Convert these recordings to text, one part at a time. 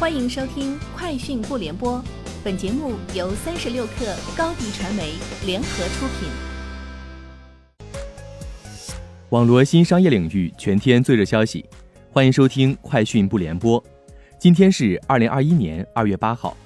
欢迎收听《快讯不联播》，本节目由三十六克高低传媒联合出品。网罗新商业领域全天最热消息，欢迎收听《快讯不联播》。今天是二零二一年二月八号。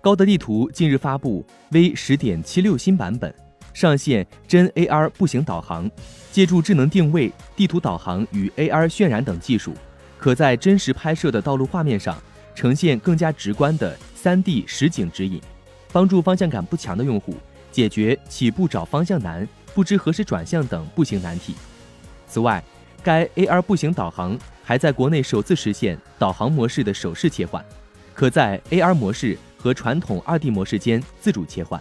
高德地图近日发布 V 十点七六新版本，上线真 AR 步行导航，借助智能定位、地图导航与 AR 渲染等技术。可在真实拍摄的道路画面上呈现更加直观的 3D 实景指引，帮助方向感不强的用户解决起步找方向难、不知何时转向等步行难题。此外，该 AR 步行导航还在国内首次实现导航模式的手势切换，可在 AR 模式和传统 2D 模式间自主切换。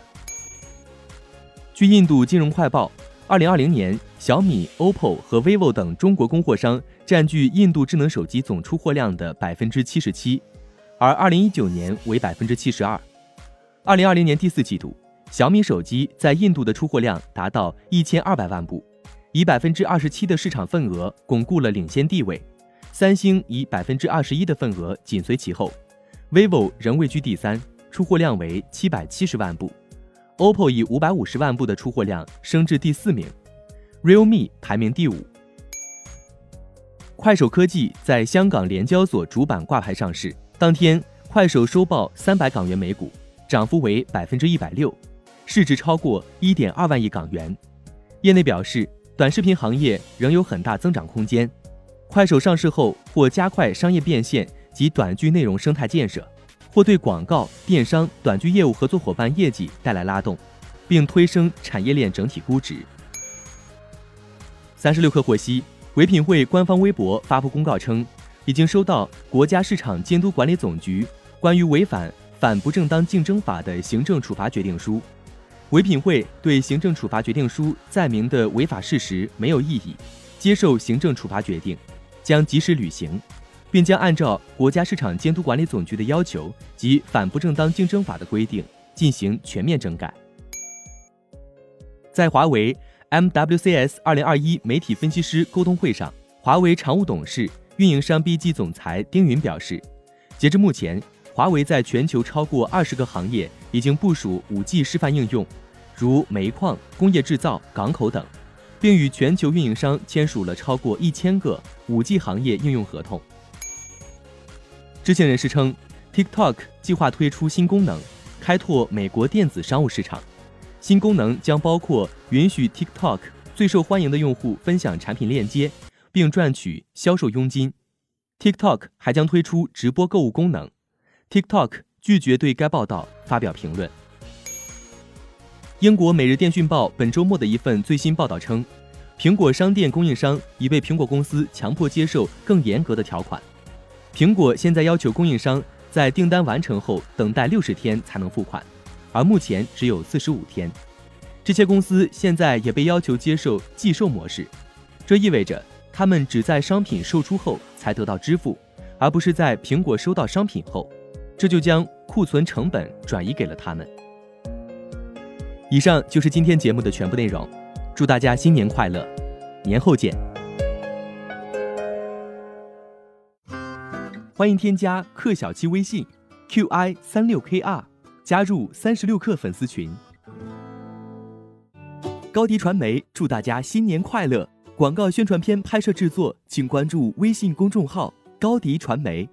据印度金融快报。二零二零年，小米、OPPO 和 vivo 等中国供货商占据印度智能手机总出货量的百分之七十七，而二零一九年为百分之七十二。二零二零年第四季度，小米手机在印度的出货量达到一千二百万部，以百分之二十七的市场份额巩固了领先地位。三星以百分之二十一的份额紧随其后，vivo 仍位居第三，出货量为七百七十万部。OPPO 以五百五十万部的出货量升至第四名，Realme 排名第五。快手科技在香港联交所主板挂牌上市当天，快手收报三百港元每股，涨幅为百分之一百六，市值超过一点二万亿港元。业内表示，短视频行业仍有很大增长空间，快手上市后或加快商业变现及短剧内容生态建设。或对广告、电商、短剧业务合作伙伴业绩带来拉动，并推升产业链整体估值。三十六氪获悉，唯品会官方微博发布公告称，已经收到国家市场监督管理总局关于违反反不正当竞争法的行政处罚决定书。唯品会对行政处罚决定书载明的违法事实没有异议，接受行政处罚决定，将及时履行。并将按照国家市场监督管理总局的要求及反不正当竞争法的规定进行全面整改。在华为 MWCS 二零二一媒体分析师沟通会上，华为常务董事、运营商 BG 总裁丁云表示，截至目前，华为在全球超过二十个行业已经部署五 G 示范应用，如煤矿、工业制造、港口等，并与全球运营商签署了超过一千个五 G 行业应用合同。知情人士称，TikTok 计划推出新功能，开拓美国电子商务市场。新功能将包括允许 TikTok 最受欢迎的用户分享产品链接，并赚取销售佣金。TikTok 还将推出直播购物功能。TikTok 拒绝对该报道发表评论。英国《每日电讯报》本周末的一份最新报道称，苹果商店供应商已被苹果公司强迫接受更严格的条款。苹果现在要求供应商在订单完成后等待六十天才能付款，而目前只有四十五天。这些公司现在也被要求接受寄售模式，这意味着他们只在商品售出后才得到支付，而不是在苹果收到商品后，这就将库存成本转移给了他们。以上就是今天节目的全部内容，祝大家新年快乐，年后见。欢迎添加克小七微信，qi 三六 kr，加入三十六氪粉丝群。高迪传媒祝大家新年快乐！广告宣传片拍摄制作，请关注微信公众号高迪传媒。